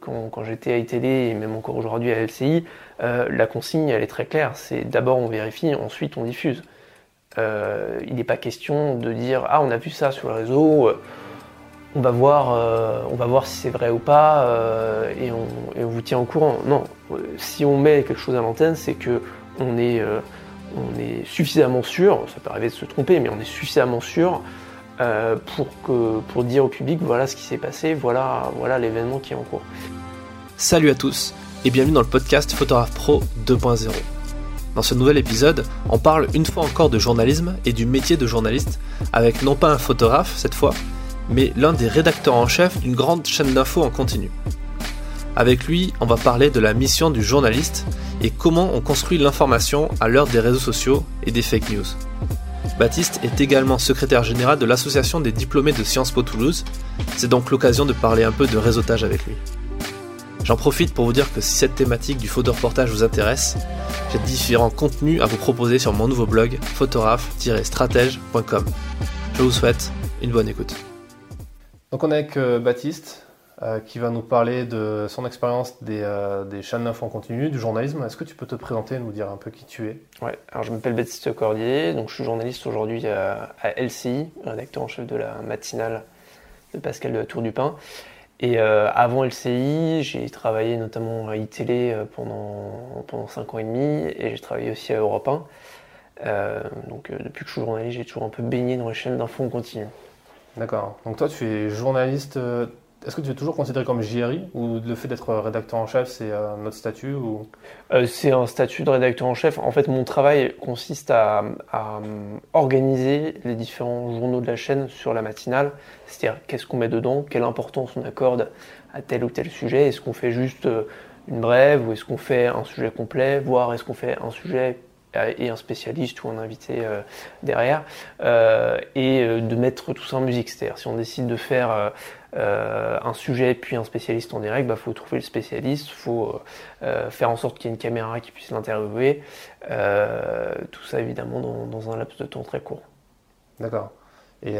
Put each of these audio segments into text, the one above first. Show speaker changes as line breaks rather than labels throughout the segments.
quand, j'étais à ITD et même encore aujourd'hui à LCI, la consigne elle est très claire. C'est d'abord on vérifie, ensuite on diffuse. il n'est pas question de dire ah on a vu ça sur le réseau, on va voir, on va voir si c'est vrai ou pas et on, vous tient au courant. Non, si on met quelque chose à l'antenne, c'est que on est suffisamment sûr, ça peut arriver de se tromper, mais on est suffisamment sûr euh, pour, dire au public voilà ce qui s'est passé, voilà, voilà l'événement qui est en cours.
Salut à tous et bienvenue dans le podcast Photographe Pro 2.0. Dans ce nouvel épisode, on parle une fois encore de journalisme et du métier de journaliste avec non pas un photographe cette fois, mais l'un des rédacteurs en chef d'une grande chaîne d'infos en continu. Avec lui, on va parler de la mission du journaliste et comment on construit l'information à l'heure des réseaux sociaux et des fake news. Baptiste est également secrétaire général de l'association des diplômés de Sciences Po Toulouse, c'est donc l'occasion de parler un peu de réseautage avec lui. J'en profite pour vous dire que si cette thématique du photo reportage vous intéresse, j'ai différents contenus à vous proposer sur mon nouveau blog photographe-stratège.com. Je vous souhaite une bonne écoute. Donc on est avec euh, Baptiste, euh, qui va nous parler de son expérience des, euh, des chaînes d'infos en continu, du journalisme. Est-ce que tu peux te présenter et nous dire un peu qui tu es?
Ouais, alors je m'appelle Baptiste Cordier, donc je suis journaliste aujourd'hui à, LCI, rédacteur en chef de la matinale de Pascal Tour du Pin. Et euh, avant LCI, j'ai travaillé notamment à iTélé pendant, pendant 5 ans et demi et j'ai travaillé aussi à Europe 1. donc depuis que je suis journaliste, j'ai toujours un peu baigné dans les chaînes d'infos en continu.
D'accord. Donc toi, tu es journaliste est-ce que tu es toujours considéré comme JRI ou le fait d'être rédacteur en chef, c'est un autre statut ou...
Euh, c'est un statut de rédacteur en chef. En fait, mon travail consiste à, organiser les différents journaux de la chaîne sur la matinale. C'est-à-dire qu'est-ce qu'on met dedans, quelle importance on accorde à tel ou tel sujet? Est-ce qu'on fait juste euh, une brève ou est-ce qu'on fait un sujet complet, voire est-ce qu'on fait un sujet et un spécialiste ou un invité euh, derrière, et de mettre tout ça en musique. C'est-à-dire si on décide de faire euh, un sujet puis un spécialiste en direct, il bah, faut trouver le spécialiste, il faut euh, faire en sorte qu'il y ait une caméra qui puisse l'interviewer. Euh, tout ça évidemment dans, un laps de temps très court.
D'accord. Et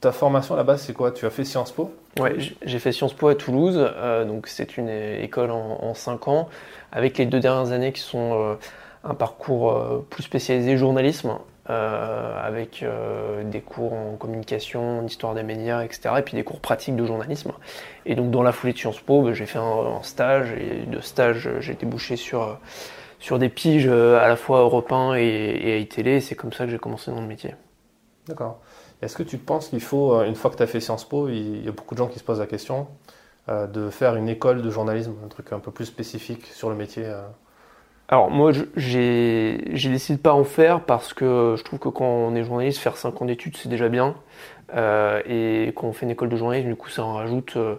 ta, formation à la base, c'est quoi? Tu as fait Sciences Po?
Oui, j'ai fait Sciences Po à Toulouse. donc c'est une école en, en, 5 ans, avec les deux dernières années qui sont un parcours plus spécialisé journalisme. Euh, avec euh, des cours en communication, en histoire des médias, etc. Et puis des cours pratiques de journalisme. Et donc dans la foulée de Sciences Po, ben, j'ai fait un, stage, et de stage j'ai débouché sur, sur des piges euh, à la fois européens et, et à iTélé, c'est comme ça que j'ai commencé dans le métier.
D'accord. Est-ce que tu penses qu'il faut, une fois que tu as fait Sciences Po, il y a beaucoup de gens qui se posent la question, de faire une école de journalisme, un truc un peu plus spécifique sur le métier
alors moi j'ai décidé de pas en faire parce que je trouve que quand on est journaliste, faire 5 ans d'études c'est déjà bien. Euh, et quand on fait une école de journalisme, du coup ça en rajoute, euh,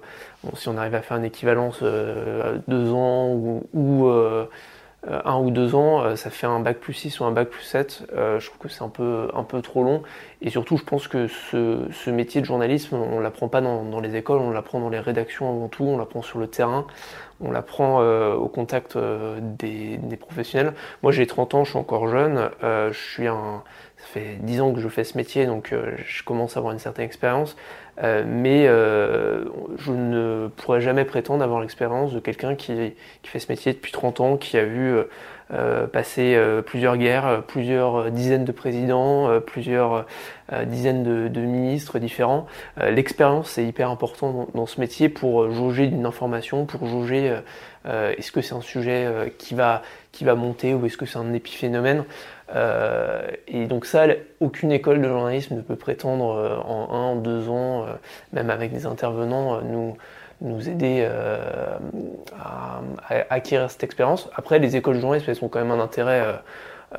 si on arrive à faire une équivalence euh, deux ans ou, ou un ou deux ans, ça fait un bac plus 6 ou un bac plus 7. je trouve que c'est un peu, un peu trop long. Et surtout je pense que ce, ce métier de journalisme, on l'apprend pas dans, dans, les écoles, on l'apprend dans les rédactions avant tout, on l'apprend sur le terrain on l'apprend euh, au contact euh, des, professionnels. Moi j'ai 30 ans, je suis encore jeune, euh, je suis ça fait 10 ans que je fais ce métier, donc je commence à avoir une certaine expérience, mais je ne pourrais jamais prétendre avoir l'expérience de quelqu'un qui, qui, fait ce métier depuis 30 ans, qui a vu euh, passer euh, plusieurs guerres, euh, plusieurs dizaines de présidents, plusieurs dizaines de, ministres différents. L'expérience est hyper importante dans, ce métier pour jauger d'une information, pour jauger est-ce que c'est un sujet qui va qui va monter ou est-ce que c'est un épiphénomène. et donc ça, aucune école de journalisme ne peut prétendre en un, deux ans, même avec des intervenants, nous nous aider euh, à, acquérir cette expérience. Après, les écoles de journalisme, elles ont quand même un intérêt euh,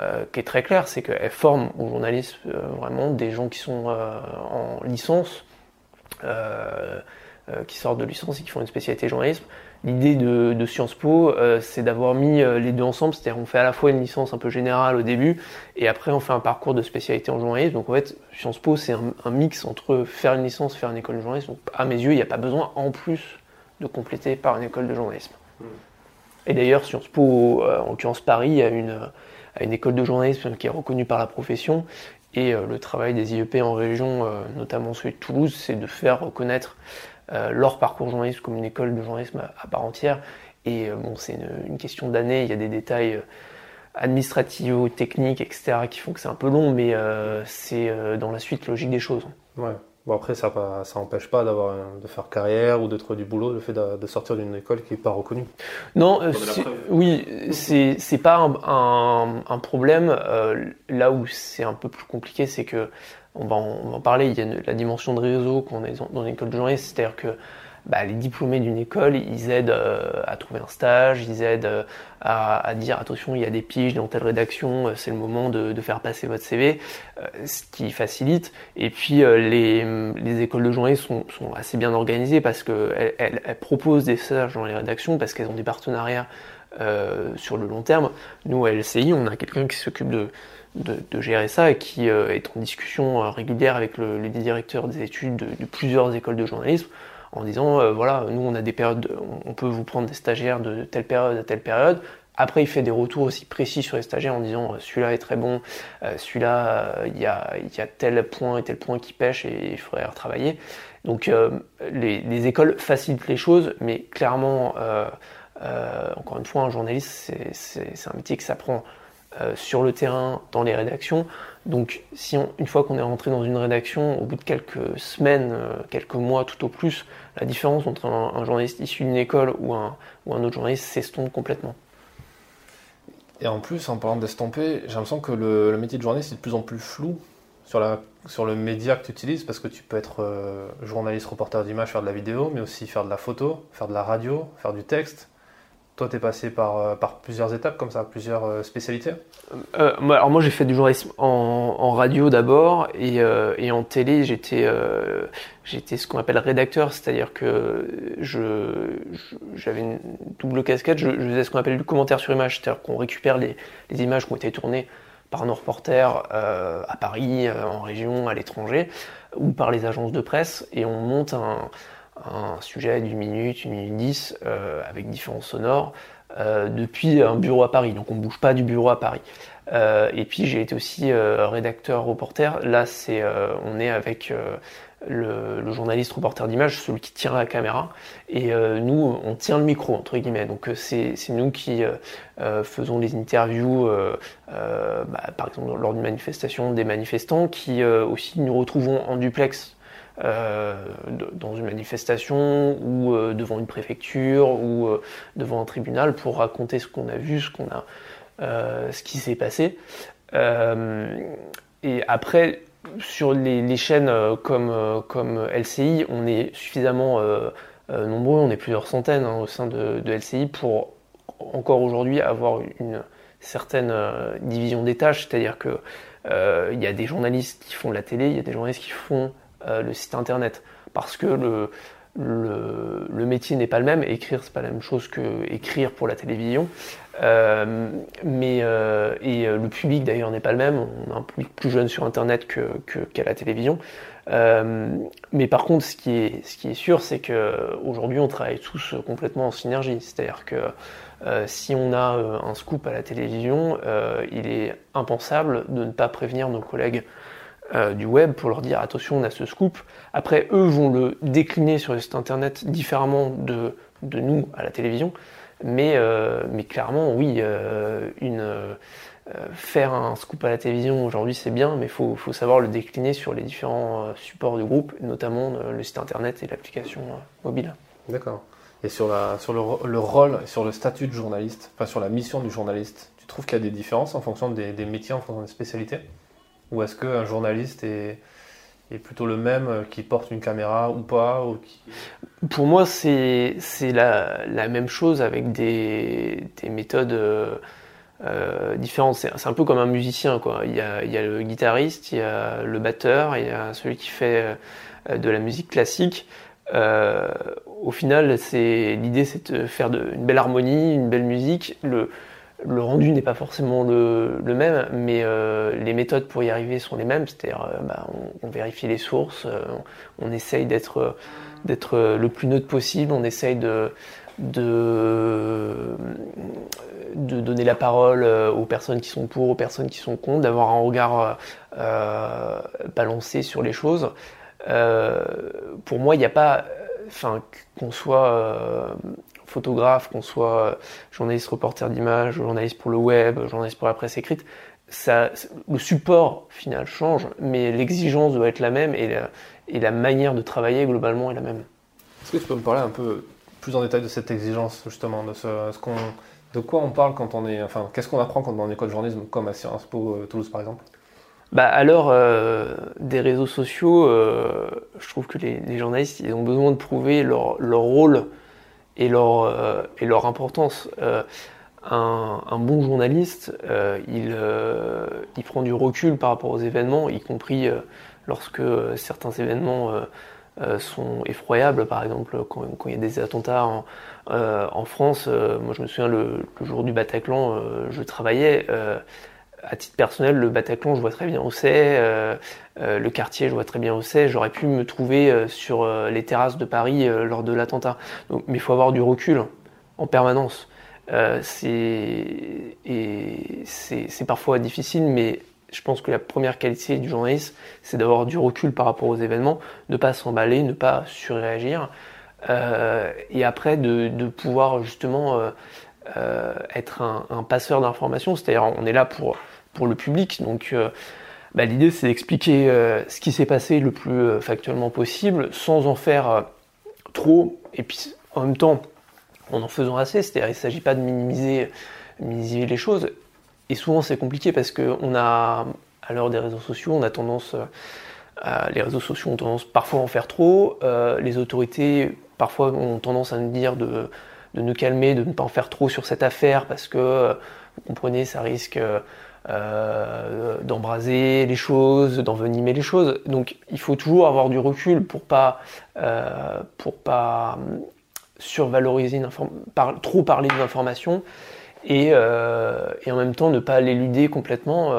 euh, qui est très clair, c'est qu'elles forment aux journalistes vraiment des gens qui sont en licence, qui sortent de licence et qui font une spécialité journalisme. L'idée de, Sciences Po, euh, c'est d'avoir mis euh, les deux ensemble, c'est-à-dire on fait à la fois une licence un peu générale au début, et après on fait un parcours de spécialité en journalisme. Donc en fait, Sciences Po, c'est un, mix entre faire une licence, faire une école de journalisme. Donc à mes yeux, il n'y a pas besoin en plus de compléter par une école de journalisme. Et d'ailleurs, Sciences Po, euh, en l'occurrence Paris, a une, a une école de journalisme qui est reconnue par la profession, et le travail des IEP en région, notamment celui de Toulouse, c'est de faire reconnaître leur parcours journaliste comme une école de journalisme à, part entière. Et bon, c'est une, une, question d'années, il y a des détails administratifs, techniques, etc., qui font que c'est un peu long, mais c'est dans la suite logique des choses.
Ouais. Bon après ça ça n'empêche pas d'avoir de faire carrière ou de trouver du boulot le fait de, sortir d'une école qui n'est pas reconnue.
Non, euh, oui c'est c'est pas un, un, problème. Euh, là où c'est un peu plus compliqué, c'est que on va, en, parler. Il y a la dimension de réseau qu'on est dans, dans une école de journalisme, c'est-à-dire que bah, les diplômés d'une école, ils aident euh, à trouver un stage, ils aident euh, à, dire attention, il y a des piges dans telle rédaction, euh, c'est le moment de, faire passer votre CV, ce qui facilite. Et puis les, écoles de journalisme sont, assez bien organisées parce qu'elles elles, proposent des stages dans les rédactions parce qu'elles ont des partenariats sur le long terme. Nous, à LCI, on a quelqu'un qui s'occupe de, de, gérer ça et qui est en discussion régulière avec le, le directeur des études de plusieurs écoles de journalisme en disant euh, voilà, nous on a des périodes, on peut vous prendre des stagiaires de telle période à telle période. Après, il fait des retours aussi précis sur les stagiaires en disant euh, celui-là est très bon, euh, celui-là, il y, a, y, a, tel point et tel point qui pêche et il faudrait retravailler. Donc, les, écoles facilitent les choses, mais clairement, encore une fois, un journaliste, c'est un métier qui s'apprend sur le terrain, dans les rédactions. Donc, si une fois qu'on est rentré dans une rédaction, au bout de quelques semaines, euh, quelques mois tout au plus, la différence entre un, journaliste issu d'une école ou un, ou un autre journaliste s'estompe complètement.
Et en plus, en parlant d'estomper, j'ai l'impression que le, métier de journaliste est de plus en plus flou sur, la, sur le média que tu utilises, parce que tu peux être euh, journaliste, reporter d'image, faire de la vidéo, mais aussi faire de la photo, faire de la radio, faire du texte. Toi, tu es passé par, euh, par plusieurs étapes comme ça, plusieurs euh, spécialités
euh, Alors moi, j'ai fait du journalisme en, radio d'abord et, et, en télé, j'étais ce qu'on appelle rédacteur, c'est-à-dire que j'avais une double casquette, je, faisais ce qu'on appelle du commentaire sur image, c'est-à-dire qu'on récupère les, les, images qui ont été tournées par nos reporters à Paris, en région, à l'étranger, ou par les agences de presse, et on monte un un sujet d'une minute, une minute dix, euh, avec différents sonores, euh, depuis un bureau à Paris. Donc on ne bouge pas du bureau à Paris. Euh, et puis j'ai été aussi rédacteur reporter. Là, c'est on est avec le, journaliste reporter d'image, celui qui tient la caméra, et nous, on tient le micro, entre guillemets. Donc c'est nous qui faisons les interviews, bah, par exemple lors d'une manifestation des manifestants, qui aussi nous retrouvons en duplex euh, dans une manifestation ou euh, devant une préfecture ou euh, devant un tribunal pour raconter ce qu'on a vu, ce qu'on a, ce qui s'est passé. et après, sur les, chaînes comme, comme LCI, on est suffisamment nombreux, on est plusieurs centaines hein, au sein de, LCI pour encore aujourd'hui avoir une certaine division des tâches, c'est-à-dire que il y a des journalistes qui font la télé, il y a des journalistes qui font euh, le site internet. Parce que le, le, métier n'est pas le même. Écrire, c'est pas la même chose que écrire pour la télévision. Euh, mais, euh, et le public d'ailleurs n'est pas le même. On a un public plus jeune sur Internet qu'à que, la télévision. mais par contre, ce qui est, ce qui est sûr, c'est qu'aujourd'hui, on travaille tous complètement en synergie. C'est-à-dire que si on a un scoop à la télévision, il est impensable de ne pas prévenir nos collègues euh, du web pour leur dire attention on a ce scoop. Après eux vont le décliner sur le site internet différemment de, de nous à la télévision. Mais, euh, mais clairement oui, euh, faire un scoop à la télévision aujourd'hui c'est bien, mais il faut, faut, savoir le décliner sur les différents supports du groupe, notamment le site internet et l'application mobile.
D'accord. Et sur, la, sur le, le, rôle, sur le statut de journaliste, enfin sur la mission du journaliste, tu trouves qu'il y a des différences en fonction des métiers, en fonction des spécialités? Ou est-ce qu'un journaliste est, plutôt le même euh, qui porte une caméra ou pas ou qui...
Pour moi, c'est la, même chose avec des, des méthodes euh, euh différentes. C'est un peu comme un musicien. Quoi. Il, y a, le guitariste, il y a le batteur, il y a celui qui fait de la musique classique. Au final, l'idée, c'est de faire une belle harmonie, une belle musique. Le rendu n'est pas forcément le, même, mais euh, les méthodes pour y arriver sont les mêmes, c'est-à-dire euh, bah, on, vérifie les sources, euh, on, essaye d'être le plus neutre possible, on essaye de, de, de, donner la parole aux personnes qui sont pour, aux personnes qui sont contre, d'avoir un regard balancé sur les choses. pour moi, il n'y a pas enfin, qu'on soit photographe, qu'on soit journaliste reporter d'image, journaliste pour le web, journaliste pour la presse écrite, ça, le support final change, mais l'exigence doit être la même et la, et la manière de travailler globalement est la même.
Est-ce que tu peux me parler un peu plus en détail de cette exigence justement, de, ce, qu'on, de quoi on parle quand on est, enfin, qu'est-ce qu'on apprend quand on est en école de journalisme, comme à Sciences Po Toulouse par exemple?
Bah, à l'heure euh, des réseaux sociaux, euh, je trouve que les, les, journalistes ils ont besoin de prouver leur, leur rôle et leur, euh, et leur importance. Euh, un, bon journaliste, euh, il, il, prend du recul par rapport aux événements, y compris lorsque certains événements sont effroyables. Par exemple, quand, il y a des attentats en, en France, moi je me souviens le, le jour du Bataclan, je travaillais à titre personnel, le Bataclan, je vois très bien où c'est. Euh, euh, le quartier, je vois très bien où c'est. J'aurais pu me trouver euh, sur les terrasses de Paris lors de l'attentat. Mais il faut avoir du recul en permanence. c'est parfois difficile, mais je pense que la première qualité du journaliste, c'est d'avoir du recul par rapport aux événements, ne pas s'emballer, ne pas surréagir, et après de, pouvoir justement être un, un passeur d'informations, c'est-à-dire on est là pour, pour le public, donc euh, bah, l'idée c'est d'expliquer euh, ce qui s'est passé le plus factuellement possible, sans en faire trop, et puis en même temps en en faisant assez, c'est-à-dire il ne s'agit pas de minimiser, minimiser les choses, et souvent c'est compliqué parce qu'on a, à l'heure des réseaux sociaux, on a tendance, les réseaux sociaux ont tendance parfois à en faire trop, les autorités parfois ont tendance à nous dire de de nous calmer, de ne pas en faire trop sur cette affaire parce que, euh, vous comprenez, ça risque euh, d'embraser les choses, d'envenimer les choses. Donc il faut toujours avoir du recul pour pas, euh, pour pas hum, survaloriser, trop parler des informations et, et, en même temps ne pas l'éluder complètement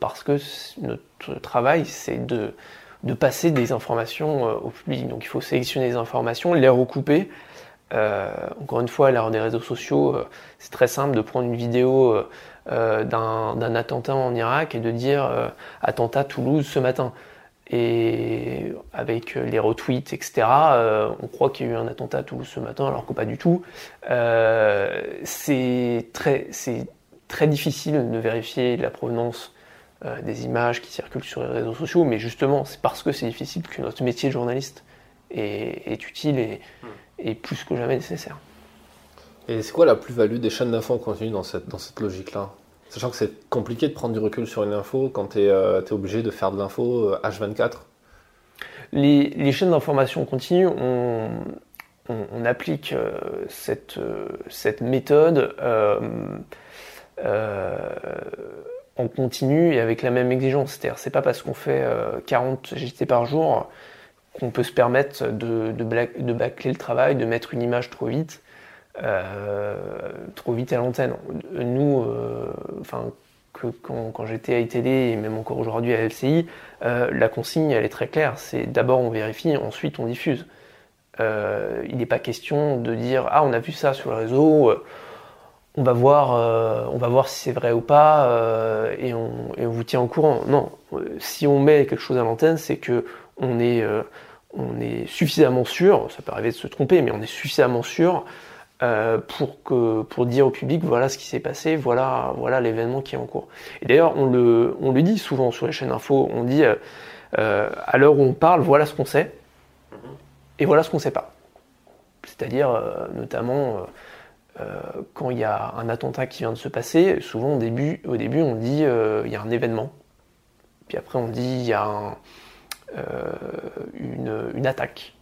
parce que notre travail c'est de, de passer des informations au public. Donc il faut sélectionner les informations, les recouper euh, encore une fois, l'ère des réseaux sociaux, euh, c'est très simple de prendre une vidéo euh, d'un attentat en Irak et de dire attentat Toulouse ce matin. Et avec les retweets, etc., on croit qu'il y a eu un attentat à Toulouse ce matin, alors que pas du tout. c'est très, très difficile de vérifier la provenance des images qui circulent sur les réseaux sociaux, mais justement, c'est parce que c'est difficile que notre métier de journaliste est, est utile et, hmm est plus que jamais nécessaire.
Et c'est quoi la plus-value des chaînes d'infos en continu dans cette, dans cette logique-là? Sachant que c'est compliqué de prendre du recul sur une info quand tu es, euh, obligé de faire de l'info H24 euh,
les, chaînes d'information continue, on, applique euh, cette, méthode en continu et avec la même exigence. C'est-à-dire, c'est pas parce qu'on fait 40 JT par jour qu'on peut se permettre de, bâcler le travail, de mettre une image trop vite, trop vite à l'antenne. Nous, euh, enfin, quand, j'étais à ITD et même encore aujourd'hui à LCI, euh, la consigne elle est très claire. C'est d'abord on vérifie, ensuite on diffuse. Euh, il n'est pas question de dire ah on a vu ça sur le réseau, on va voir, on va voir si c'est vrai ou pas et on, vous tient au courant. Non, si on met quelque chose à l'antenne, c'est que on est, euh, on est suffisamment sûr, ça peut arriver de se tromper, mais on est suffisamment sûr euh, pour, que, pour dire au public voilà ce qui s'est passé, voilà, voilà l'événement qui est en cours. Et d'ailleurs, on le, on le dit souvent sur les chaînes info, on dit euh, à l'heure où on parle, voilà ce qu'on sait, et voilà ce qu'on ne sait pas. C'est-à-dire, notamment, quand il y a un attentat qui vient de se passer, souvent au début, au début on dit il y a un événement, puis après on dit il y a un euh, une, attaque.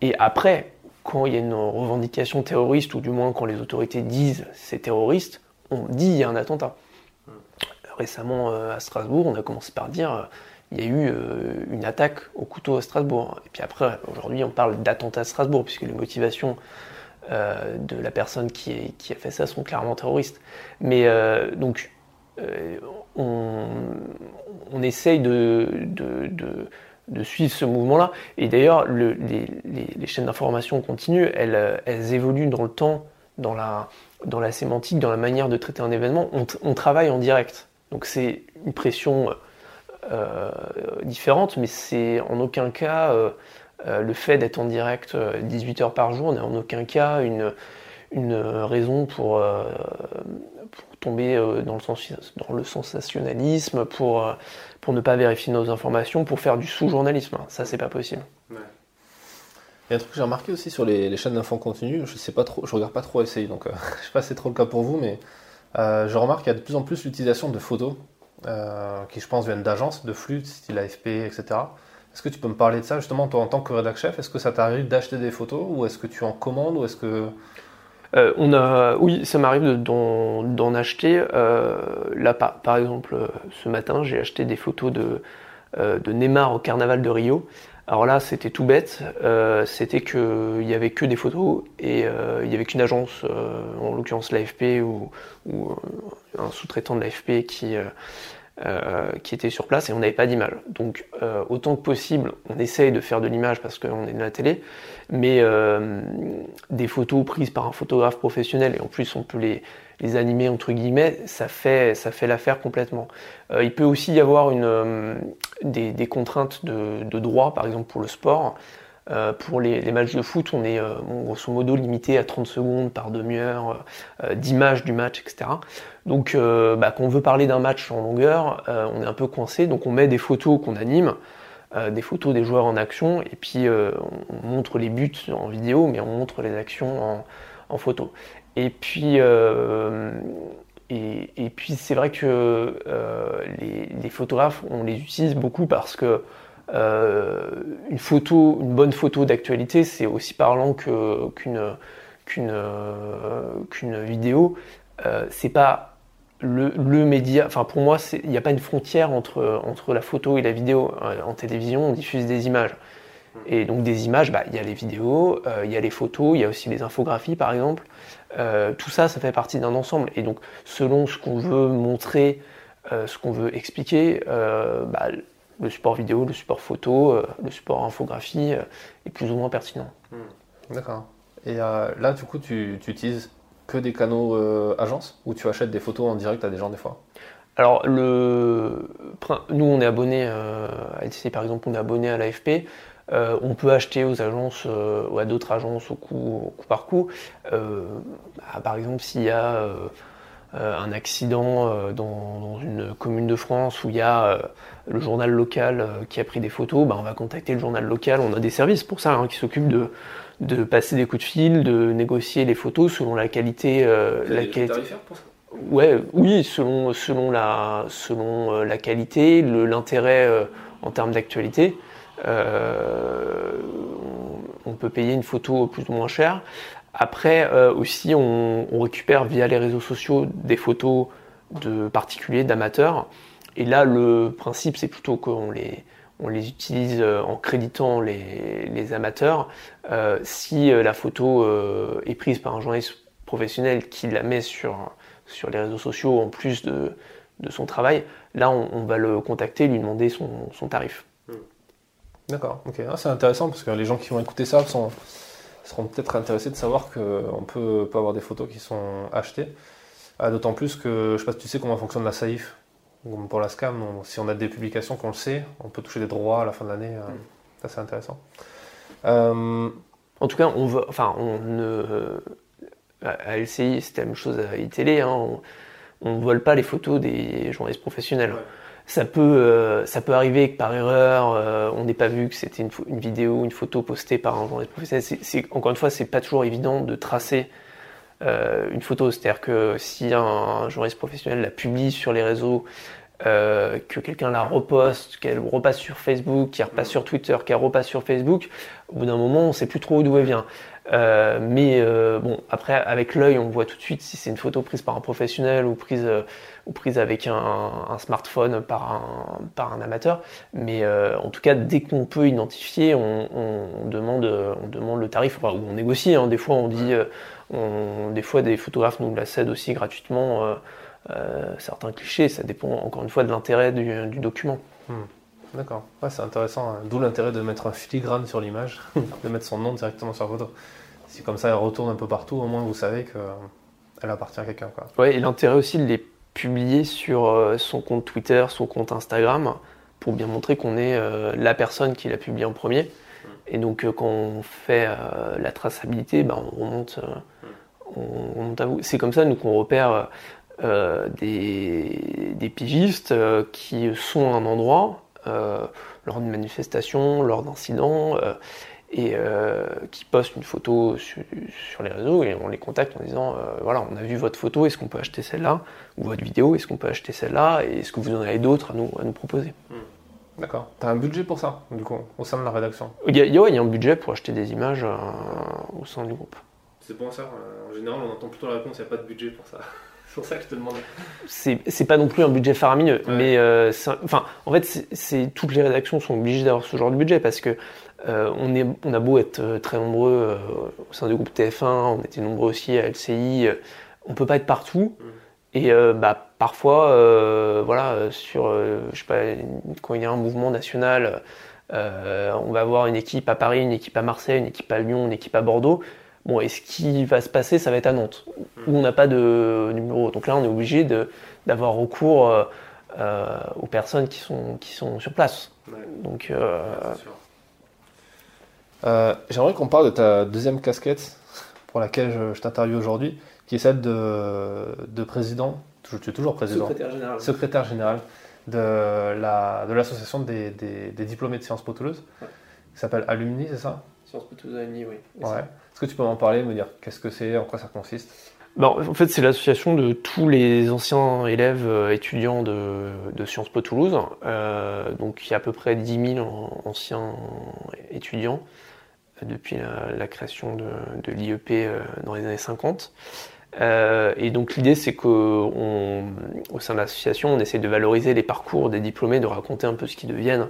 Et après, quand il y a une revendication terroriste, ou du moins quand les autorités disent c'est terroriste, on dit il y a un attentat. Récemment euh, à Strasbourg, on a commencé par dire euh, il y a eu une attaque au couteau à Strasbourg. Et puis après, aujourd'hui, on parle d'attentat à Strasbourg, puisque les motivations de la personne qui, qui, a fait ça sont clairement terroristes. Mais donc, on, on, essaye de, de, de de suivre ce mouvement-là. Et d'ailleurs, les, chaînes d'information continuent, elles, elles, évoluent dans le temps, dans la, dans la sémantique, dans la manière de traiter un événement. On, travaille en direct. Donc c'est une pression euh, différente, mais c'est en aucun cas euh, le fait d'être en direct 18 heures par jour n'est en aucun cas une, une raison pour, pour tomber dans le, dans le sensationnalisme, pour, pour ne pas vérifier nos informations, pour faire du sous-journalisme. Ça, c'est pas possible.
Il y a un truc que j'ai remarqué aussi sur les, chaînes d'infos continu, je sais pas trop, je regarde pas trop SCI, donc je sais pas si c'est trop le cas pour vous, mais je remarque qu'il y a de plus en plus l'utilisation de photos euh, qui je pense viennent d'agences, de flux, style AFP, etc. Est-ce que tu peux me parler de ça justement, toi en tant que rédac chef Est-ce que ça t'arrive d'acheter des photos ou est-ce que tu en commandes ou est-ce que
euh, on a, oui, ça m'arrive d'en acheter. Euh, là, par, par, exemple, ce matin, j'ai acheté des photos de, Neymar au Carnaval de Rio. Alors là, c'était tout bête. c'était qu'il y avait que des photos et il y avait qu'une agence, en l'occurrence l'AFP ou, ou un sous-traitant de l'AFP qui, euh, qui était sur place et on n'avait pas d'image. Donc euh, autant que possible, on essaye de faire de l'image parce qu'on est de la télé, mais euh, des photos prises par un photographe professionnel et en plus on peut les, les animer entre guillemets, ça fait, ça fait l'affaire complètement. il peut aussi y avoir une, des, contraintes de, droit, par exemple pour le sport. Euh, pour les, matchs de foot, on est euh, grosso modo limité à 30 secondes par demi-heure euh, d'image du match, etc. Donc, bah, quand on veut parler d'un match en longueur, on est un peu coincé. Donc, on met des photos qu'on anime, des photos des joueurs en action, et puis on montre les buts en vidéo, mais on montre les actions en, photo. Et puis, et, puis c'est vrai que les, photographes, on les utilise beaucoup parce que euh, une photo, une bonne photo d'actualité, c'est aussi parlant euh, qu'une vidéo. Euh, c'est pas le, média, enfin pour moi, il n'y a pas une frontière entre, entre la photo et la vidéo. En télévision, on diffuse des images. Et donc des images, bah, il y a les vidéos, il y a les photos, il y a aussi les infographies par exemple. tout ça, ça fait partie d'un ensemble. Et donc selon ce qu'on veut montrer, ce qu'on veut expliquer, bah, le support vidéo, le support photo, euh, le support infographie euh, est plus ou moins pertinent.
Hmm. D'accord. Et euh, là, du coup, tu, tu, utilises que des canaux agences ou tu achètes des photos en direct à des gens des fois?
Alors, le... nous, on est abonné à LTC, par exemple, on est abonné à l'AFP. on peut acheter aux agences ou à d'autres agences au coup, par coup. Bah, par exemple, s'il y a un accident euh, dans, une commune de France où il y a euh, le journal local qui a pris des photos, bah, on va contacter le journal local. On a des services pour ça hein, qui s'occupent de, de passer des coups de fil, de négocier les photos selon la qualité.
la qualité.
Pour ça? Ouais, oui, selon, selon, la, selon la qualité, l'intérêt en termes d'actualité. on peut payer une photo plus ou moins cher. Après euh, aussi, on, récupère via les réseaux sociaux des photos de particuliers, d'amateurs. Et là, le principe, c'est plutôt qu'on les, utilise euh, en créditant les, amateurs. Euh, si la photo est prise par un journaliste professionnel qui la met sur, sur les réseaux sociaux en plus de, de son travail, là, on, va le contacter, lui demander son, son tarif.
D'accord, ok. Ah, c'est intéressant parce que les gens qui vont écouter ça sont seront peut-être intéressés de savoir qu'on peut, peut avoir des photos qui sont achetées. Ah, d'autant plus que je ne sais pas si tu sais comment fonctionne la SAIF. Pour la SCAM, si on a des publications qu'on le sait, on peut toucher des droits à la fin de l'année. Euh, mm. Ça, c'est intéressant.
Euh, en tout cas, on veut, enfin, on ne, à LCI, c'était la même chose à iTélé. Hein, on ne vole pas les photos des journalistes professionnels. Ça peut, euh, ça peut arriver que par erreur, euh, on n'ait pas vu que c'était une, une, vidéo, une photo postée par un journaliste professionnel. Encore une fois, c'est pas toujours évident de tracer euh, une photo. C'est-à-dire que si un, journaliste professionnel la publie sur les réseaux, que quelqu'un la reposte, qu'elle repasse sur Facebook, qu'elle repasse sur Twitter, qu'elle repasse sur Facebook, au bout d'un moment, on sait plus trop d'où elle vient. Mais bon, après, avec l'œil, on voit tout de suite si c'est une photo prise par un professionnel ou prise, euh, ou prise avec un, un, smartphone par un, par un amateur. Mais euh, en tout cas, dès qu'on peut identifier, on, on, demande, on demande le tarif, enfin, ou on négocie. Hein. Des fois, on dit, on, des fois, des photographes nous la cèdent aussi gratuitement. certains clichés, ça dépend encore une fois de l'intérêt du, du, document.
Hmm. D'accord, c'est intéressant. Hein. D'où l'intérêt de mettre un filigrane sur l'image, de mettre son nom directement sur la photo. Si comme ça elle retourne un peu partout, au moins vous savez qu'elle appartient à quelqu'un.
Ouais, et l'intérêt aussi de les publier sur euh, son compte Twitter, son compte Instagram, pour bien montrer qu'on est euh, la personne qui l'a publié en premier. Et donc quand on fait la traçabilité, ben, on, remonte, on, à vous. C'est comme ça nous qu'on repère des, des, pigistes qui sont à un endroit lors d'une manifestation, lors d'incidents et euh, qui postent une photo sur, les réseaux et on les contacte en disant euh, voilà on a vu votre photo est-ce qu'on peut acheter celle-là? Ou votre vidéo est-ce qu'on peut acheter celle-là? Et est-ce que vous en avez d'autres à nous, à nous proposer?
Hmm. D'accord. Tu as un budget pour ça du coup au sein de la rédaction?
Il y a, il y a un budget pour acheter des images euh, au sein du groupe.
C'est bon ça En général on entend plutôt la réponse il n'y a pas de budget pour ça. C'est pour ça que je te demande.
C'est pas non plus un budget faramineux, mais enfin, en fait, c'est toutes les rédactions sont obligées d'avoir ce genre de budget parce que euh, on, est, on, a beau être euh, très nombreux euh, au sein du groupe TF1, on était nombreux aussi à LCI, on peut pas être partout. Mm. Et bah, parfois, voilà, sur, je sais pas, quand il y a un mouvement national, on va avoir une équipe à Paris, une équipe à Marseille, une équipe à Lyon, une équipe à Bordeaux. Bon, et ce qui va se passer, ça va être à Nantes, où on n'a pas de numéro. Donc là, on est obligé d'avoir recours aux personnes qui sont, qui sont sur place. Donc,
euh, j'aimerais qu'on parle de ta deuxième casquette pour laquelle je, t'interviewe aujourd'hui, qui est celle de, président, tu es toujours président,
secrétaire général,
secrétaire général de, la, de l'association des, des, diplômés de Sciences Po Toulouse, qui s'appelle Alumni, c'est ça?
Sciences Po Toulouse Alumni, oui.
Ouais. Est-ce que tu peux m'en parler, me dire qu'est-ce que c'est, en quoi ça consiste?
Ben, en fait, c'est l'association de tous les anciens élèves euh, étudiants de, de Sciences Po Toulouse. Euh, donc, il y a à peu près 10 000 anciens étudiants depuis la, création de, l'IEP euh, dans les années 50. Euh, et donc l'idée c'est qu'au sein de l'association, on essaie de valoriser les parcours des diplômés, de raconter un peu ce qu'ils deviennent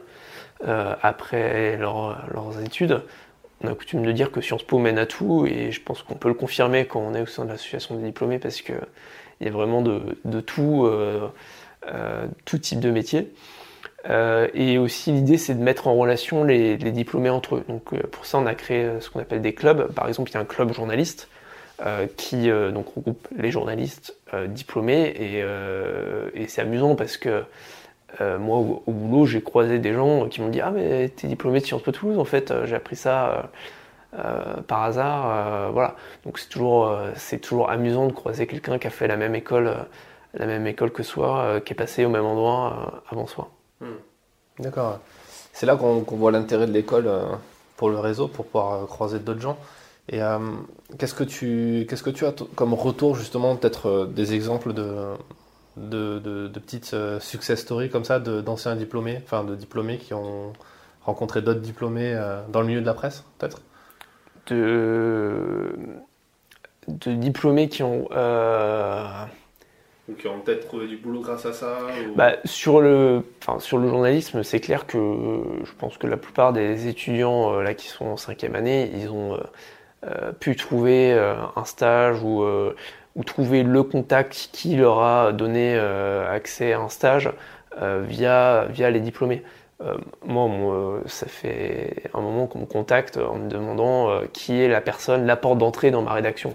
euh, après leurs études. On a coutume de dire que Sciences Po mène à tout, et je pense qu'on peut le confirmer quand on est au sein de l'association des diplômés, parce qu'il y a vraiment de, tout, tout type de métier. Euh, et aussi l'idée c'est de mettre en relation les, diplômés entre eux. Donc euh, pour ça on a créé euh, ce qu'on appelle des clubs. Par exemple il y a un club journaliste qui donc regroupe les journalistes diplômés et, c'est amusant parce que moi au, boulot j'ai croisé des gens qui m'ont dit ah mais t'es diplômé de Sciences Po Toulouse en fait j'ai appris ça par hasard voilà donc c'est toujours c'est toujours amusant de croiser quelqu'un qui a fait la même école la même école que soi qui est passé au même endroit avant soi. Hmm.
D'accord. C'est là qu'on voit l'intérêt de l'école euh, pour le réseau, pour pouvoir euh, croiser d'autres gens. Et euh, qu'est-ce que tu qu'est-ce que tu as comme retour justement peut-être des exemples de de, de, petites success stories comme ça d'anciens diplômés, enfin de diplômés qui ont rencontré d'autres diplômés dans le milieu de la presse peut-être?
De de diplômés qui ont
ou qui ont peut-être trouvé du boulot grâce à ça
bah, sur, le, journalisme, c'est clair que je pense que la plupart des étudiants euh, là, qui sont en cinquième année, ils ont euh, euh, pu trouver un stage ou, ou trouver le contact qui leur a donné accès à un stage via, les diplômés. moi, ça fait un moment qu'on me contacte en me demandant qui est la personne, la porte d'entrée dans ma rédaction.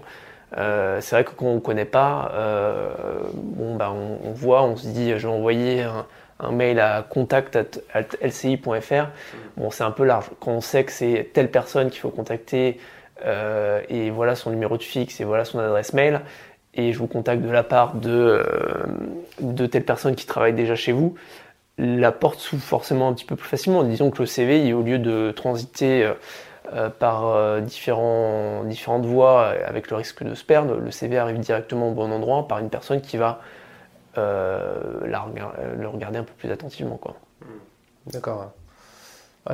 Euh, c'est vrai que quand on ne connaît pas, euh, bon, bah, on, voit, on se dit, je vais envoyer un, mail à contact.lci.fr. Bon, c'est un peu large. Quand on sait que c'est telle personne qu'il faut contacter, euh, et voilà son numéro de fixe, et voilà son adresse mail, et je vous contacte de la part de, de telle personne qui travaille déjà chez vous, la porte s'ouvre forcément un petit peu plus facilement. Disons que le CV, au lieu de transiter euh, par euh, différentes voies avec le risque de se perdre, le CV arrive directement au bon endroit par une personne qui va euh, le regarder un peu plus attentivement. Quoi.
D'accord.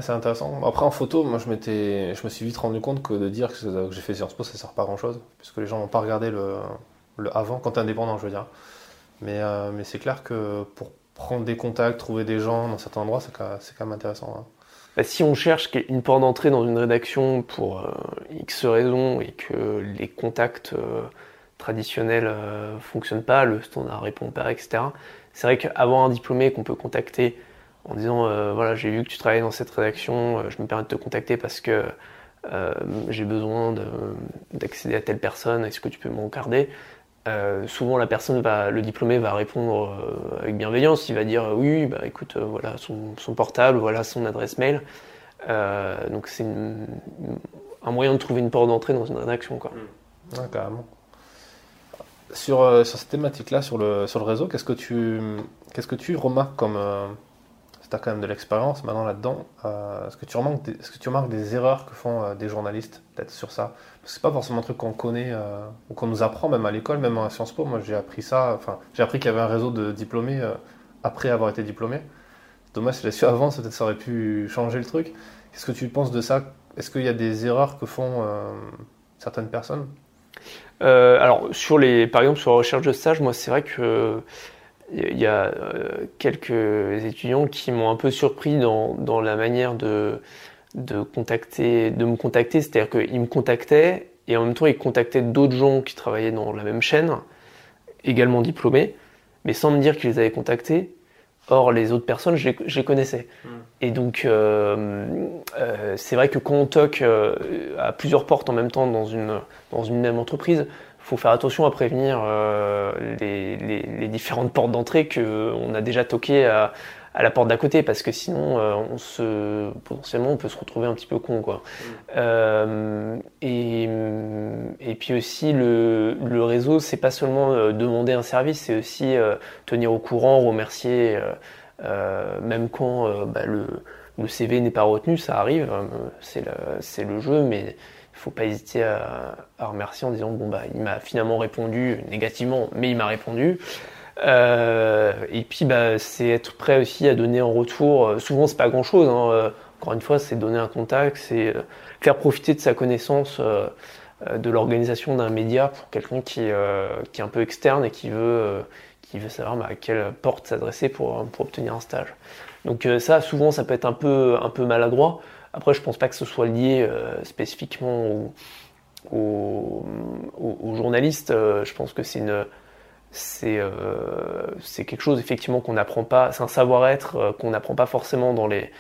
c'est intéressant. Après, en photo, moi, je, me suis vite rendu compte que de dire que, j'ai fait Sciences Po, ça ne sert pas à grand-chose, puisque les gens n'ont pas regardé le, avant, quand es indépendant, je veux dire. Mais, mais c'est clair que pour prendre des contacts, trouver des gens dans certains endroits, c'est quand, même intéressant. Hein.
Bah, si on cherche une porte d'entrée dans une rédaction pour euh, X raisons et que les contacts euh, traditionnels ne euh, fonctionnent pas, le standard répond pas, etc. C'est vrai qu'avoir un diplômé qu'on peut contacter en disant voilà j'ai vu que tu travailles dans cette rédaction, je me permets de te contacter parce que j'ai besoin d'accéder à telle personne, est-ce que tu peux m'encarder souvent la personne va, le diplômé va répondre avec bienveillance, il va dire oui, bah écoute, voilà son, portable, voilà son adresse mail. donc c'est un moyen de trouver une porte d'entrée dans une rédaction. Quoi.
Carrément. Sur, sur cette thématique-là, sur le, sur le réseau, qu'est-ce que tu, qu'est-ce que tu remarques comme, tu as quand même de l'expérience maintenant là-dedans. Euh, est-ce, que tu remarques des, erreurs que font euh, des journalistes, peut-être sur ça? Parce que c'est pas forcément un truc qu'on connaît euh, ou qu'on nous apprend, même à l'école, même à Sciences Po. Moi, j'ai appris ça. Enfin, j'ai appris qu'il y avait un réseau de diplômés après avoir été diplômé. Dommage, si je l'ai su avant, peut-être ça aurait pu changer le truc. Qu'est-ce que tu penses de ça? Est-ce qu'il y a des erreurs que font certaines personnes?
Alors, sur les, par exemple, sur la recherche de stage, moi, c'est vrai que il y a euh, quelques étudiants qui m'ont un peu surpris dans, dans la manière de, de, contacter, de me contacter. C'est-à-dire qu'ils me contactaient et en même temps ils contactaient d'autres gens qui travaillaient dans la même chaîne, également diplômés, mais sans me dire qu'ils les avaient contactés. Or, les autres personnes, je les, connaissais. Hmm. Et donc, euh, euh, c'est vrai que quand on toque à plusieurs portes en même temps dans une, dans une même entreprise, faut faire attention à prévenir euh, les, différentes portes d'entrée qu'on a déjà toqué à, la porte d'à côté parce que sinon euh, on se potentiellement on peut se retrouver un petit peu con quoi. Mm. Euh, et, et puis aussi le, le réseau c'est pas seulement demander un service c'est aussi tenir au courant remercier même quand bah, le, le CV n'est pas retenu ça arrive c'est le, le jeu mais faut pas hésiter à, remercier en disant bon bah il m'a finalement répondu négativement, mais il m'a répondu. Euh, et puis bah, c'est être prêt aussi à donner en retour. Euh, souvent c'est pas grand chose. Hein. Euh, encore une fois, c'est donner un contact, c'est faire profiter de sa connaissance de l'organisation d'un média pour quelqu'un qui, qui est un peu externe et qui veut qui veut savoir bah, à quelle porte s'adresser pour, pour obtenir un stage. Donc ça, souvent, ça peut être un peu, un peu maladroit. Après, je pense pas que ce soit lié euh, spécifiquement aux, journalistes. Euh, je pense que euh, c'est quelque chose effectivement qu'on n'apprend pas, c'est un savoir-être qu'on n'apprend pas forcément dans les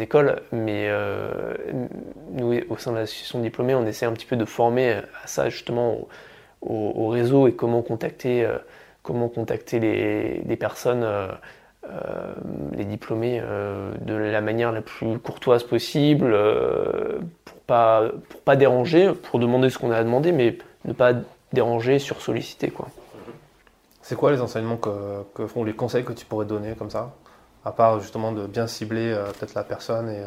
écoles, mais nous au sein de l'association diplômée, on essaie un petit peu de former à ça justement au, réseau et comment contacter comment contacter les personnes euh, les diplômés euh, de la manière la plus courtoise possible, euh, pour pas pour pas déranger, pour demander ce qu'on a à demander, mais ne pas déranger, sur solliciter quoi.
C'est quoi les enseignements que, font les conseils que tu pourrais donner comme ça, à part justement de bien cibler peut-être la personne et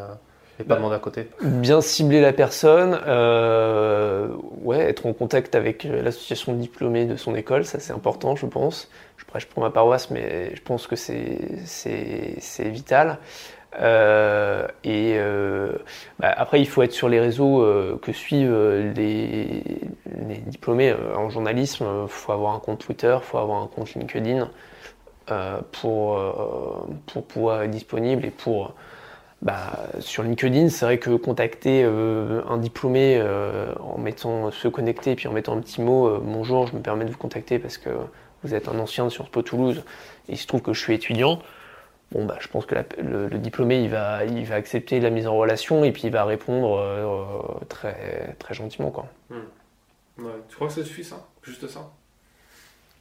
et pas demander à côté.
Bien cibler la personne, euh, ouais, être en contact avec l'association de diplômés de son école, ça c'est important, je pense. Je prêche pour ma paroisse, mais je pense que c'est vital. Euh, et euh, bah, après, il faut être sur les réseaux euh, que suivent les, les, diplômés en journalisme. Il faut avoir un compte Twitter, il faut avoir un compte LinkedIn pour, pour pouvoir être disponible et pour bah, sur LinkedIn, c'est vrai que contacter euh, un diplômé euh, en mettant se connecter et puis en mettant un petit mot euh, bonjour, je me permets de vous contacter parce que vous êtes un ancien de Sciences Po Toulouse et il se trouve que je suis étudiant. Bon bah je pense que le, diplômé il va il va accepter la mise en relation et puis il va répondre très très gentiment quoi.
Hmm. Tu crois que ça suffit ça? Juste ça?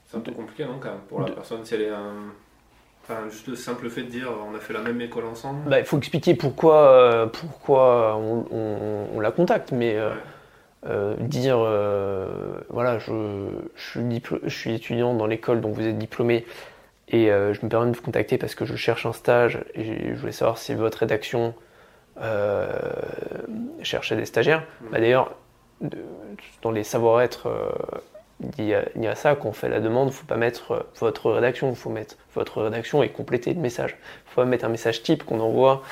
C'est un peu compliqué non quand même pour la personne si elle est un Enfin, juste le simple fait de dire on a fait la même école ensemble.
Bah, il faut expliquer pourquoi, euh, pourquoi on, la contacte, mais euh, euh, dire voilà, je, je, suis étudiant dans l'école dont vous êtes diplômé et je me permets de vous contacter parce que je cherche un stage et je voulais savoir si votre rédaction cherchait des stagiaires. Mmh. Bah, D'ailleurs, dans les savoir-être il y, a, ça, quand on fait la demande, il ne faut pas mettre euh, votre rédaction, il faut mettre votre rédaction et compléter le message. Il faut pas mettre un message type qu'on envoie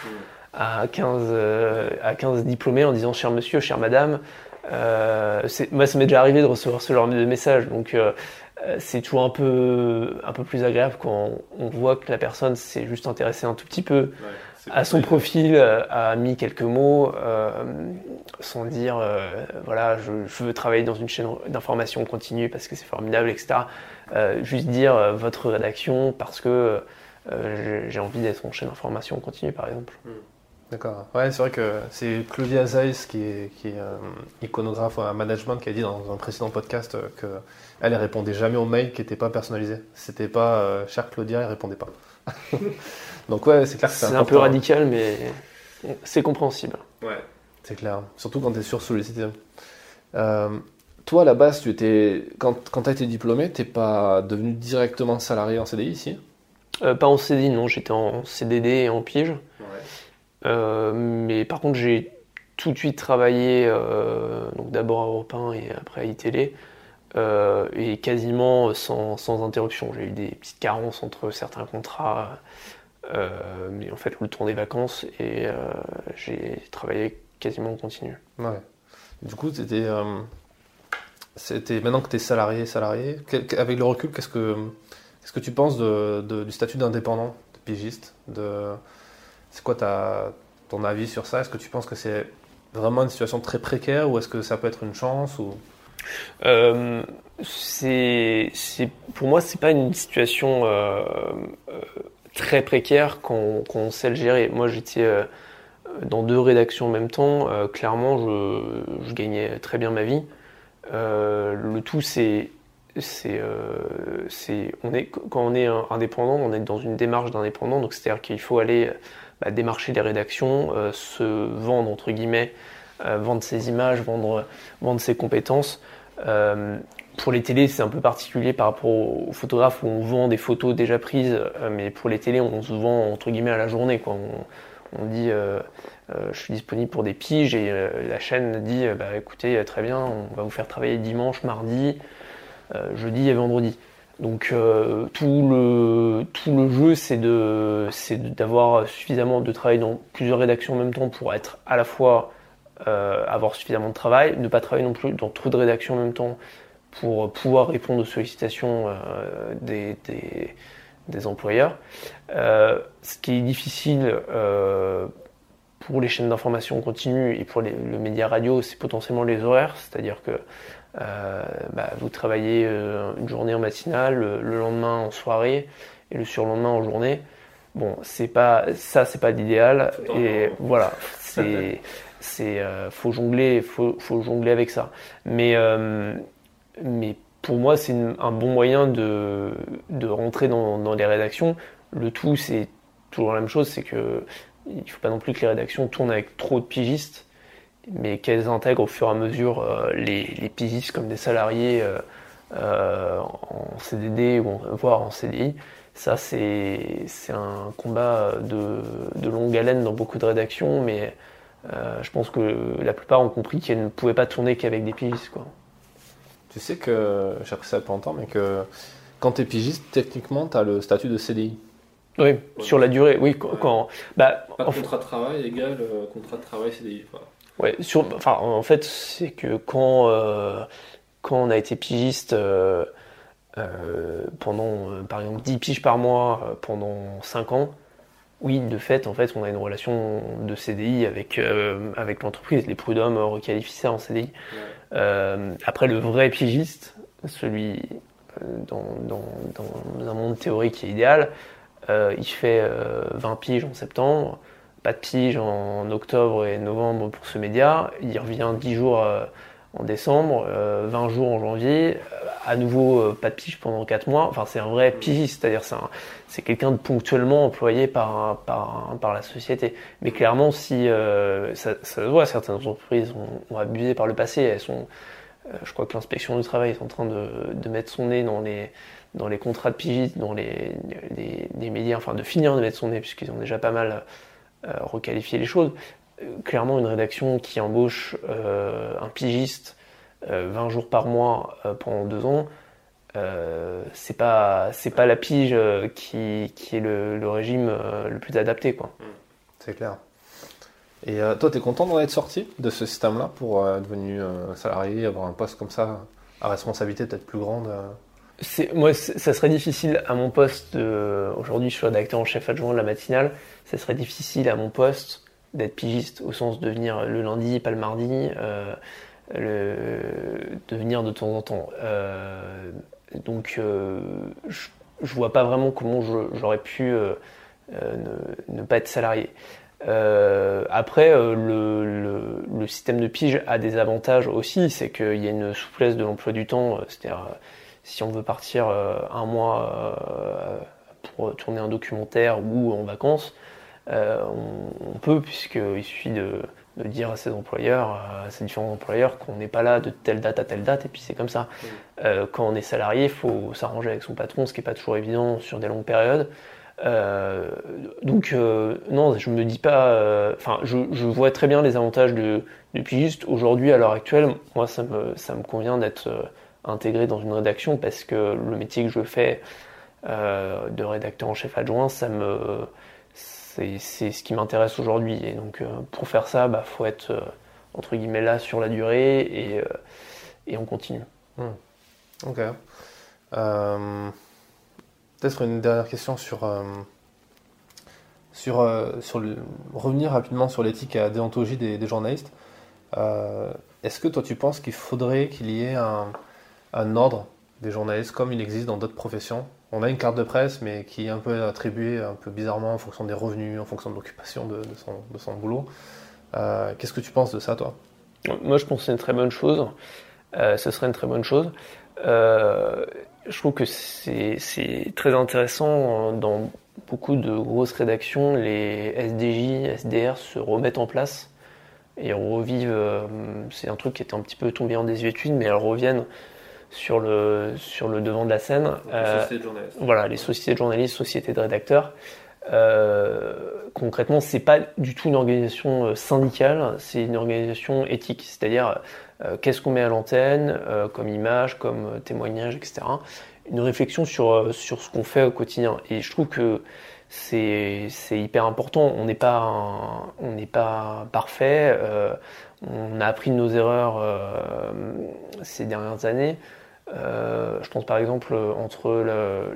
à 15, euh, à 15 diplômés en disant cher monsieur, chère madame. Euh, moi, ça m'est déjà arrivé de recevoir ce genre de message, donc c'est toujours un peu, un peu plus agréable quand on, voit que la personne s'est juste intéressée un tout petit peu à son profil, euh, a mis quelques mots euh, sans dire euh, voilà, je, veux travailler dans une chaîne d'information continue parce que c'est formidable, etc. juste dire votre rédaction parce que j'ai envie d'être en chaîne d'information continue, par exemple. Hmm.
D'accord. Ouais, c'est vrai que c'est Claudia Zeiss, qui est, qui est iconographe en management, qui a dit dans un précédent podcast qu'elle ne répondait jamais aux mails qui n'étaient pas personnalisés. C'était pas cher Claudia, elle répondait pas. Donc ouais, c'est clair que
c'est un peu radical, mais. C'est compréhensible.
Ouais, c'est clair. Surtout quand tu es sur-sollicité. Euh, toi, à la base, tu étais, quand, quand tu as été diplômé, tu n'es pas devenu directement salarié en CDI ici
euh, Pas en CDI, non. J'étais en CDD et en pige. Ouais. Euh, mais par contre, j'ai tout de suite travaillé, donc d'abord à Europe 1 et après à iTélé, et quasiment sans, sans interruption. J'ai eu des petites carences entre certains contrats euh, mais en fait, le tour des vacances et euh, j'ai travaillé quasiment en continu.
Ouais. Du coup, c'était, euh, c'était maintenant que tu es salarié, salarié, avec le recul, qu'est-ce que, qu'est-ce que tu penses de, du statut d'indépendant, de pigiste de, C'est quoi ta, ton avis sur ça? Est-ce que tu penses que c'est vraiment une situation très précaire ou est-ce que ça peut être une chance ou...
c'est, pour moi, c'est pas une situation très précaire quand, on sait le gérer. Moi, j'étais euh, dans deux rédactions en même temps. Euh, clairement, je, gagnais très bien ma vie. Euh, le tout, c'est on est quand on est indépendant, on est dans une démarche d'indépendant, donc c'est-à-dire qu'il faut aller bah, démarcher les rédactions, se vendre entre guillemets, vendre ses images, vendre ses compétences pour les télés, c'est un peu particulier par rapport aux photographes où on vend des photos déjà prises, euh, mais pour les télés, on se vend entre guillemets à la journée. On, dit euh, euh, je suis disponible pour des piges et la chaîne dit bah, écoutez, très bien, on va vous faire travailler dimanche, mardi, jeudi et vendredi. Donc tout, le, tout le jeu, c'est d'avoir suffisamment de travail dans plusieurs rédactions en même temps pour être à la fois avoir suffisamment de travail, ne pas travailler non plus dans trop de rédactions en même temps pour pouvoir répondre aux sollicitations euh, des, des, employeurs. Euh, ce qui est difficile euh, pour les chaînes d'information continue et pour le média radio, c'est potentiellement les horaires, c'est-à-dire que bah, vous travaillez une journée en matinale, le, lendemain en soirée et le surlendemain en journée. Bon, c'est pas ça, c'est pas l'idéal et voilà, c'est c'est faut jongler, faut, faut jongler avec ça. Mais mais pour moi, c'est un bon moyen de, de rentrer dans, dans, les rédactions. Le tout, c'est toujours la même chose, c'est que il faut pas non plus que les rédactions tournent avec trop de pigistes, mais qu'elles intègrent au fur et à mesure euh, les, les, pigistes comme des salariés euh, euh, en CDD ou voire en CDI. Ça, c'est un combat de, de, longue haleine dans beaucoup de rédactions, mais je pense que la plupart ont compris qu'elles ne pouvaient pas tourner qu'avec des pigistes. Quoi.
Tu sais que, j'ai appris ça il pas longtemps, mais que quand tu es pigiste, techniquement, tu as le statut de CDI.
Oui, sur la durée, oui. Quand,
bah, Pas de contrat de travail égal euh, contrat de travail CDI.
Ouais, sur, enfin, en fait, c'est que quand, euh, quand on a été pigiste euh, pendant, par exemple, 10 piges par mois pendant 5 ans, oui, de fait, en fait, on a une relation de CDI avec, avec l'entreprise. Les prud'hommes requalifient ça en CDI. Après, le vrai pigiste, celui euh, dans, dans, un monde théorique est idéal, euh, il fait 20 piges en septembre, pas de pige en octobre et novembre pour ce média, il revient 10 jours en décembre, 20 jours en janvier, à nouveau pas de pige pendant 4 mois. Enfin, c'est un vrai pigiste, c'est-à-dire c'est, quelqu'un de ponctuellement employé par, par, la société. Mais clairement, si ça, se voit, certaines entreprises ont, abusé par le passé, elles sont, je crois que l'inspection du travail est en train de, mettre son nez dans les dans les contrats de pigiste, dans les, médias, enfin de finir de mettre son nez puisqu'ils ont déjà pas mal requalifié les choses clairement une rédaction qui embauche euh, un pigiste 20 euh, jours par mois euh, pendant deux ans, c'est pas c'est pas la pige qui, qui est le, le régime le plus adapté quoi. Mmh.
C'est clair. Et toi, tu es content d'en être sorti de ce système-là pour être devenu salarié, avoir un poste comme ça, à responsabilité peut-être plus grande
moi, ça serait difficile à mon poste. Aujourd'hui, je suis rédacteur en chef adjoint de la matinale. Ça serait difficile à mon poste d'être pigiste au sens de venir le lundi, pas le mardi, euh, de venir de temps en temps. Euh, donc euh, je, vois pas vraiment comment j'aurais pu ne, pas être salarié. après, le, le, système de pige a des avantages aussi, c'est qu'il y a une souplesse de l'emploi du temps, c'est-à-dire si on veut partir un mois pour tourner un documentaire ou en vacances, on, peut, puisqu'il suffit de, dire à ses employeurs, à ses différents employeurs, qu'on n'est pas là de telle date à telle date, et puis c'est comme ça. quand on est salarié, il faut s'arranger avec son patron, ce qui n'est pas toujours évident sur des longues périodes. Euh, donc euh, non, je me dis pas. Euh, enfin, je, vois très bien les avantages de, de pigiste. Aujourd'hui, à l'heure actuelle, moi, ça me, ça me convient d'être intégré dans une rédaction parce que le métier que je fais de rédacteur en chef adjoint, ça me, c'est, ce qui m'intéresse aujourd'hui. Et donc, pour faire ça, bah, faut être entre guillemets là sur la durée et, et on continue.
Hmm. Ok. Peut-être une dernière question sur, euh, euh, revenir rapidement sur l'éthique et la déontologie des, journalistes. Euh, est-ce que toi tu penses qu'il faudrait qu'il y ait un, ordre des journalistes comme il existe dans d'autres professions On a une carte de presse mais qui est un peu attribuée un peu bizarrement en fonction des revenus, en fonction de l'occupation de, son, boulot. Qu'est-ce que tu penses de ça toi?
Moi je pense que c'est une très bonne chose. ce serait une très bonne chose je trouve que c'est très intéressant dans beaucoup de grosses rédactions, les SDJ, SDR se remettent en place et revivent. Euh, c'est un truc qui était un petit peu tombé en désuétude, mais elles reviennent sur le, sur le devant de la scène.
Les euh, sociétés de journalistes.
Voilà, les sociétés de journalistes, sociétés de rédacteurs. Euh, concrètement, c'est pas du tout une organisation euh, syndicale, c'est une organisation éthique, c'est-à-dire euh, qu'est-ce qu'on met à l'antenne euh, comme image, comme témoignage, etc. Une réflexion sur, sur ce qu'on fait au quotidien. Et je trouve que c'est hyper important. On n'est pas, on n'est pas parfait. on a appris de nos erreurs ces dernières années. Je pense par exemple entre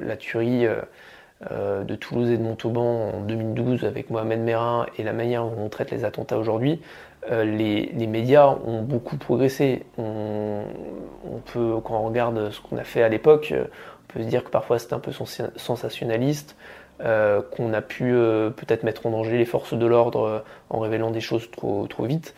la tuerie euh, de Toulouse et de Montauban en 2012 avec Mohamed Merah et la manière dont on traite les attentats aujourd'hui, euh, les, médias ont beaucoup progressé. On, peut, quand on regarde ce qu'on a fait à l'époque, on peut se dire que parfois c'était un peu sensationnaliste, euh, qu'on a pu peut-être mettre en danger les forces de l'ordre en révélant des choses trop, trop vite.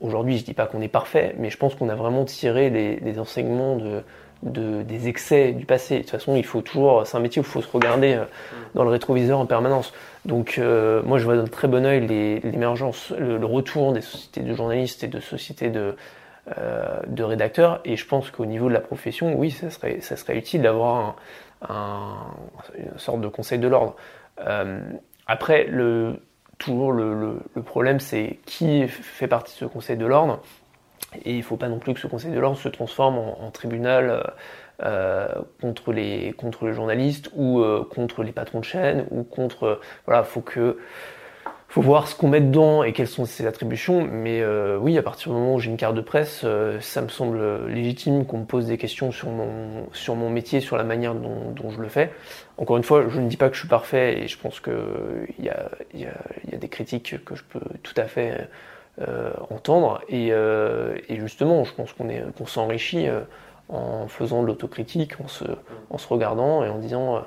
Aujourd'hui, je dis pas qu'on est parfait, mais je pense qu'on a vraiment tiré les enseignements de, des excès du passé. De toute façon, il faut toujours, c'est un métier où il faut se regarder euh, dans le rétroviseur en permanence. Donc, euh, moi, je vois d'un très bon oeil l'émergence, le, retour des sociétés de journalistes et de sociétés de, euh, de rédacteurs. Et je pense qu'au niveau de la profession, oui, ça serait, ça serait utile d'avoir un, une sorte de conseil de l'ordre. après, le, toujours le, le problème, c'est qui fait partie de ce conseil de l'ordre et il ne faut pas non plus que ce Conseil de l'ordre se transforme en, tribunal euh, euh, contre, les, contre les journalistes ou euh, contre les patrons de chaîne ou contre. voilà, faut que. Faut voir ce qu'on met dedans et quelles sont ses attributions. Mais oui, à partir du moment où j'ai une carte de presse, ça me semble légitime qu'on me pose des questions sur mon, sur mon métier, sur la manière dont, dont, je le fais. Encore une fois, je ne dis pas que je suis parfait et je pense qu'il y a, y, a, y a des critiques que je peux tout à fait euh, entendre. Euh, et, justement, je pense qu'on qu'on s'enrichit euh, en faisant de l'autocritique, en se, en se regardant et en disant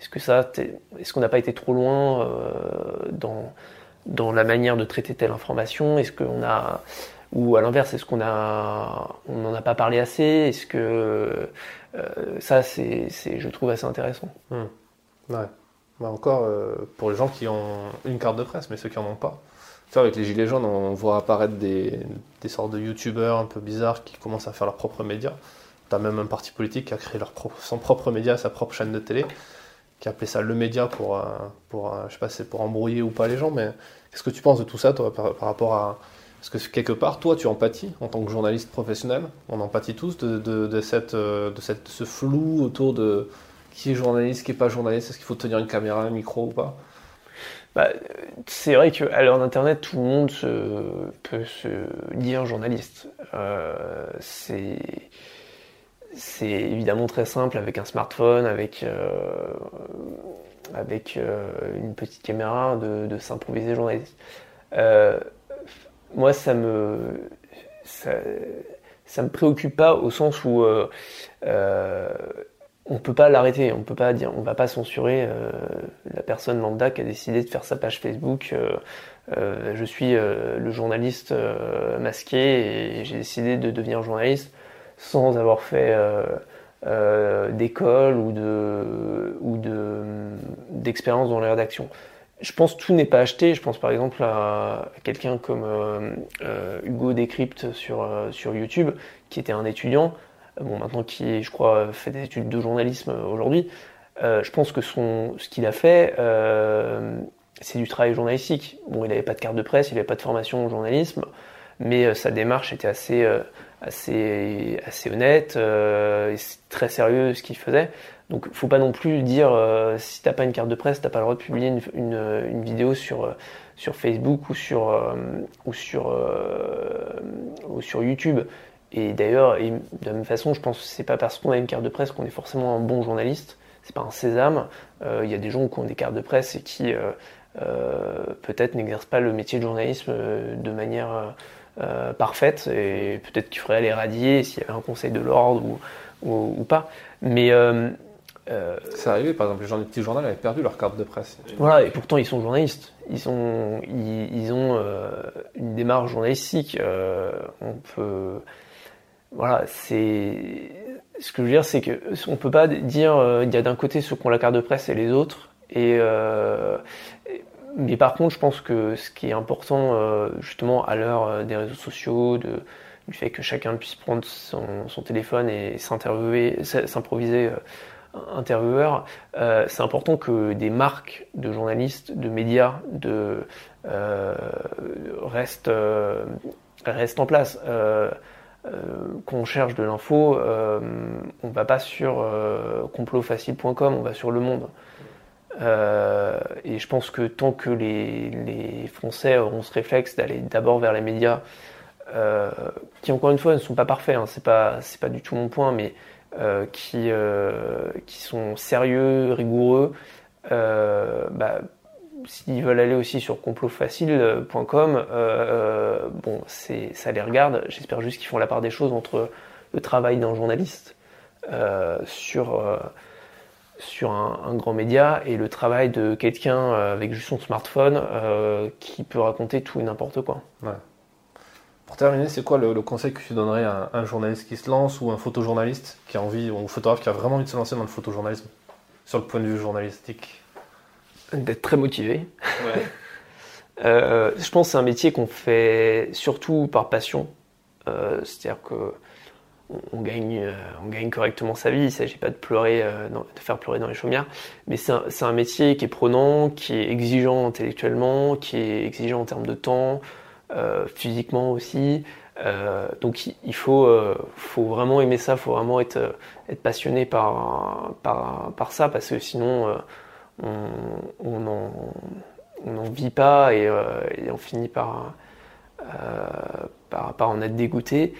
est-ce que ça, est-ce qu'on n'a pas été trop loin dans, dans la manière de traiter telle information Est-ce qu'on a ou à l'inverse, est-ce qu'on a, on n'en a pas parlé assez Est-ce que ça, c'est, je trouve assez intéressant.
Hmm. Ouais. Bah, encore pour les gens qui ont une carte de presse, mais ceux qui en ont pas avec les Gilets jaunes, on voit apparaître des, sortes de youtubeurs un peu bizarres qui commencent à faire leurs propres médias. Tu as même un parti politique qui a créé son propre média, sa propre chaîne de télé, qui a appelé ça le média pour, euh, pour euh, je sais pas c'est pour embrouiller ou pas les gens, mais qu'est-ce que tu penses de tout ça, toi, par, rapport à. Est-ce que quelque part, toi, tu empathies en tant que journaliste professionnel On empathie tous de, de, cette, euh, de cette, ce flou autour de qui est journaliste, qui est pas journaliste, est-ce qu'il faut tenir une caméra, un micro ou pas?
Bah, c'est vrai qu'à l'heure d'Internet, tout le monde peut se dire journaliste. C'est évidemment très simple avec un smartphone, avec, euh, avec euh, une petite caméra, de, s'improviser journaliste. moi, ça me ça, me préoccupe pas au sens où on peut pas l'arrêter, on peut pas dire, on va pas censurer euh, la personne lambda qui a décidé de faire sa page Facebook. Euh, euh, je suis le journaliste masqué et j'ai décidé de devenir journaliste sans avoir fait d'école ou de ou de d'expérience dans la rédaction. je pense que tout n'est pas acheté. Je pense par exemple à, quelqu'un comme Hugo Décrypte sur, sur YouTube, qui était un étudiant, bon, maintenant qui, je crois, fait des études de journalisme aujourd'hui. je pense que son, ce qu'il a fait, c'est du travail journalistique. Bon, il n'avait pas de carte de presse, il n'avait pas de formation au journalisme, mais sa démarche était assez, assez, honnête, euh, très sérieux ce qu'il faisait. Donc faut pas non plus dire euh, si t'as pas une carte de presse, t'as pas le droit de publier une, une, une vidéo sur, euh, sur Facebook ou sur, euh, ou sur, euh, ou sur YouTube. Et d'ailleurs, de la même façon, je pense que c'est pas parce qu'on a une carte de presse qu'on est forcément un bon journaliste. C'est pas un sésame. Il y a des gens qui ont des cartes de presse et qui peut-être n'exercent pas le métier de journalisme de manière euh, parfaite et peut-être qu'il faudrait les radier s'il y avait un conseil de l'ordre ou, ou, pas. Mais euh,
euh, c'est arrivé, par exemple, les gens du petit journal avaient perdu leur carte de presse.
Voilà, et pourtant ils sont journalistes. Ils, sont, ils, ont une démarche journalistique. on peut. Voilà, c'est. Ce que je veux dire, c'est que on peut pas dire il y a d'un côté ceux qui ont la carte de presse et les autres. Et, mais par contre, je pense que ce qui est important, euh, justement, à l'heure euh, des réseaux sociaux, du fait que chacun puisse prendre son, téléphone et s'improviser euh, intervieweur, c'est important que des marques de journalistes, de médias, de restent, restent en place. qu'on cherche de l'info, on va pas sur complotfacile.com, on va sur Le Monde. Euh, et je pense que tant que les, Français auront ce réflexe d'aller d'abord vers les médias, euh, qui encore une fois ne sont pas parfaits, hein, c'est pas pas du tout mon point, mais euh, qui qui sont sérieux, rigoureux, bah, s'ils veulent aller aussi sur complotfacile.com, bon ça les regarde. J'espère juste qu'ils font la part des choses entre le travail d'un journaliste sur sur un, grand média et le travail de quelqu'un euh, avec juste son smartphone euh, qui peut raconter tout et n'importe quoi.
Pour terminer, c'est quoi le, conseil que tu donnerais à un, journaliste qui se lance ou un photojournaliste qui a envie, ou un photographe qui a vraiment envie de se lancer dans le photojournalisme sur le point de vue journalistique?
D'être très motivé. Euh, je pense que c'est un métier qu'on fait surtout par passion. C'est-à-dire que on gagne, euh, on gagne correctement sa vie. Il ne s'agit pas de pleurer, euh, de faire pleurer dans les chaumières, mais c'est un, métier qui est prenant, qui est exigeant intellectuellement, qui est exigeant en termes de temps, euh, physiquement aussi. donc il faut, faut vraiment aimer ça, il faut vraiment être, être passionné par, par, ça, parce que sinon on n'en vit pas et, on finit par, par, par en être dégoûté.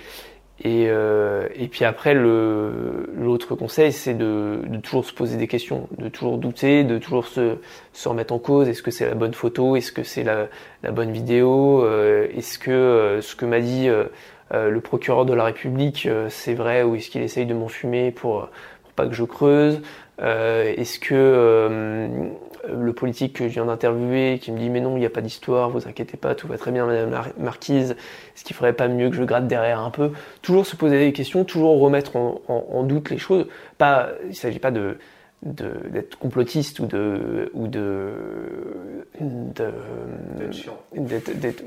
Et, euh, et puis après, l'autre conseil, c'est de, de, toujours se poser des questions, de toujours douter, de toujours se, se remettre en cause. Est-ce que c'est la bonne photo? Est-ce que c'est la, la, bonne vidéo? Euh, Est-ce que euh, ce que m'a dit euh, le procureur de la République, c'est vrai ou est-ce qu'il essaye de m'enfumer pour, pour pas que je creuse? Est-ce que le politique que je viens d'interviewer qui me dit mais non il n'y a pas d'histoire, vous inquiétez pas, tout va très bien Madame la Marquise, est-ce qu'il ferait pas mieux que je gratte derrière un peu? Toujours se poser des questions, toujours remettre en, doute les choses. Pas, il ne s'agit pas de d'être complotiste ou de ou de
d'être chiant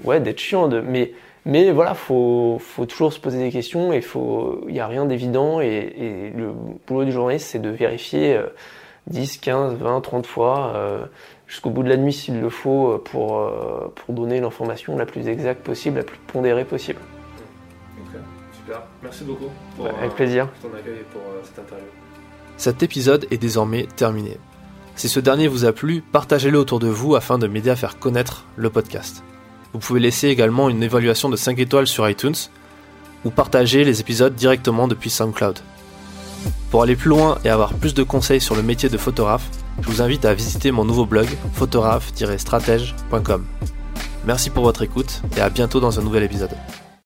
ouais d'être chiant de mais mais voilà faut faut toujours se poser des questions et faut il y a rien d'évident et, et, le boulot du journaliste c'est de vérifier euh, 10, 15, 20, 30 fois, euh, jusqu'au bout de la nuit s'il le faut, euh, pour, euh, pour donner l'information la plus exacte possible, la plus pondérée possible.
Ok, super. Merci beaucoup
pour, avec plaisir.
ton accueil et pour cette interview.
Cet épisode est désormais terminé. Si ce dernier vous a plu, partagez-le autour de vous afin de m'aider à faire connaître le podcast. Vous pouvez laisser également une évaluation de 5 étoiles sur iTunes ou partager les épisodes directement depuis SoundCloud. Pour aller plus loin et avoir plus de conseils sur le métier de photographe, je vous invite à visiter mon nouveau blog photographe-stratège.com. Merci pour votre écoute et à bientôt dans un nouvel épisode.